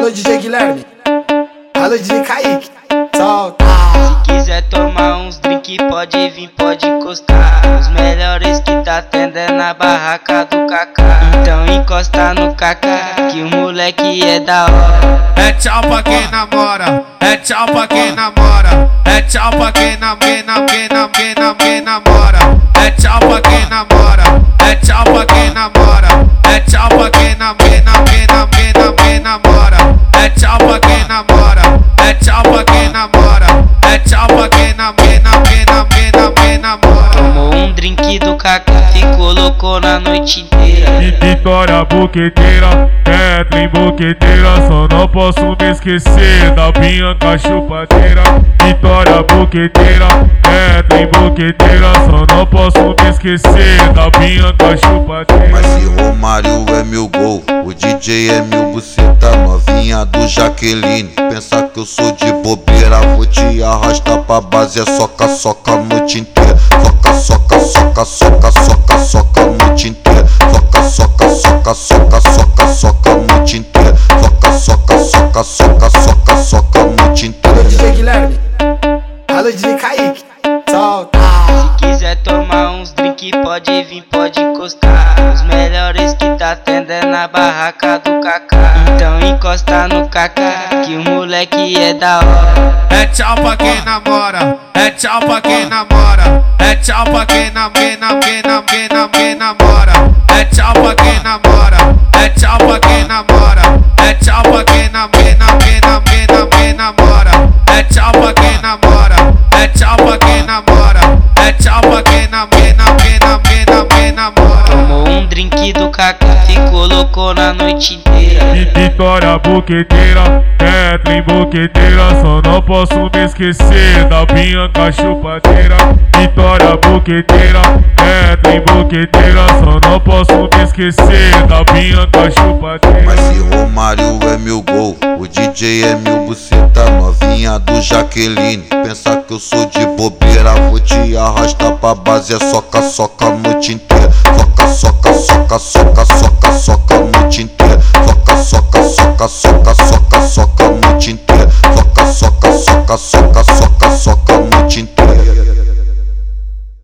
Alô DJ Guilherme, alô DJ Kaique, solta. Se quiser tomar uns drink, pode vir, pode encostar. Os melhores que tá tendo é na barraca do Kaká. Então encosta no Kaká, que o moleque é da hora. É tchau pra quem namora, é tchau pra quem namora, é tchau pra quem nam, quem nam, quem nam, quem nam, quem namora. É tchau pra quem namora, é tchau pra quem namora, é tchau pra quem nam, quem nam, quem nam, quem nam, quem namora. Drink do Kaká e colocou na noite inteira. E Vitória boqueteira, Kathleen boqueteira Só não posso me esquecer da Bianca chupadeira Vitória boqueteira, Kathleen boqueteira Só não posso me esquecer da Bianca chupadeira Mas se Romário é meu gol, o DJ é meu Novinha do Jaqueline, pensa que eu sou de bobeira Vou te arrastar pra base, é soca, soca a noite inteira. Soca, soca, soca, soca, soca, soca a noite inteira. Soca, soca, soca, soca, soca, soca a noite inteira. Soca, soca, soca, soca, soca, soca a noite inteira. DJ Guilherme, alô DJ Kaique, solta. Se quiser tomar uns drink, pode vir, pode encostar. Os melhores que tá tendo é na barraca do Kaká. Então encosta no Kaká, que o moleque é da hora. É tchau pra quem namora, é tchau pra quem namora, é tchau pra quem nam, quem nam, quem nam, quem nam, quem namora. É tchau pra quem namora, é tchau pra quem namora, é tchau pra quem nam, quem nam, quem nam, quem nam, quem namora. É tchau pra quem namora, é tchau pra quem namora, é tchau pra quem nam, quem nam, quem nam, quem nam, quem namora. Tomou um drink do e colocou na noite inteira. E Vitória boqueteira, Kathleen boqueteira Só não posso me esquecer da Bianca chupadeira. Vitória boqueteira, Kathleen boqueteira Só não posso me esquecer da Bianca chupadeira. Mas se Romário é meu gol, o DJ é meu buceta Jaqueline, pensa que eu sou de bobeira. Vou te arrastar pra base, é soca, soca a noite inteira. Soca, soca, soca, soca, soca, soca a noite inteira. Soca, soca, soca, soca, soca, soca a noite inteira. Soca, soca, soca, soca, soca, soca a noite inteira